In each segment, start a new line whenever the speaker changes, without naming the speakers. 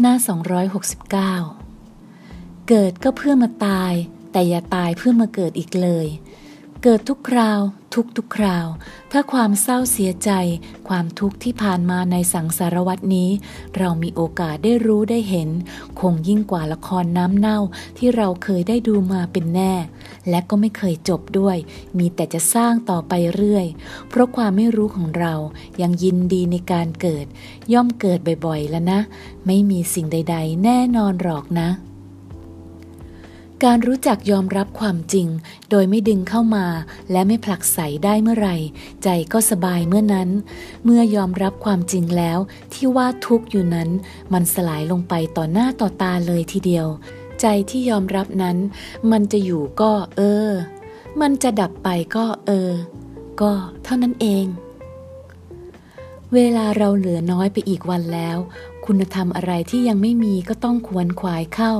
หน้า 269 เกิดก็เพื่อมาตาย แต่อย่าตายเพื่อมาเกิดอีกเลย เกิดทุกคราว ทุกทุกคราวเพื่อความเศร้าเสียใจ ความทุกข์ที่ผ่านมาในสังสารวัตนี้ เรามีโอกาสได้รู้ได้เห็น คงยิ่งกว่าละครน้ำเน่าที่เราเคยได้ดูมาเป็นแน่ และก็ไม่เคยจบด้วย มีแต่จะสร้างต่อไปเรื่อย เพราะความไม่รู้ของเรายังยินดีในการเกิด ย่อมเกิดบ่อยๆแล้วนะ ไม่มีสิ่งใด ๆ แน่นอนหรอกนะ การรู้จักยอมรับความจริง โดยไม่ดึงเข้ามา และไม่ผลักใสได้เมื่อไหร่ ใจก็สบายเมื่อนั้น เมื่อยอมรับความจริงแล้ว ที่ว่าทุกข์อยู่นั้น มันสลายลงไปต่อหน้าต่อตาเลยทีเดียว ใจที่ยอมรับนั้น มันจะอยู่ก็ เออ มันจะดับไปก็เออ ก็เท่านั้นเองเวลาเราเหลือน้อยไปอีกวันแล้ว คุณธรรมอะไรที่ยังไม่มีก็ต้องควรขวายเข้า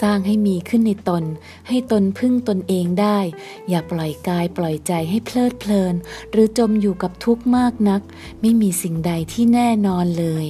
สร้างให้มีขึ้นในตน ให้ตนพึ่งตนเองได้ อย่าปล่อยกายปล่อยใจให้เพลิดเพลิน หรือจมอยู่กับทุกข์มากนัก ไม่มีสิ่งใดที่แน่นอนเลย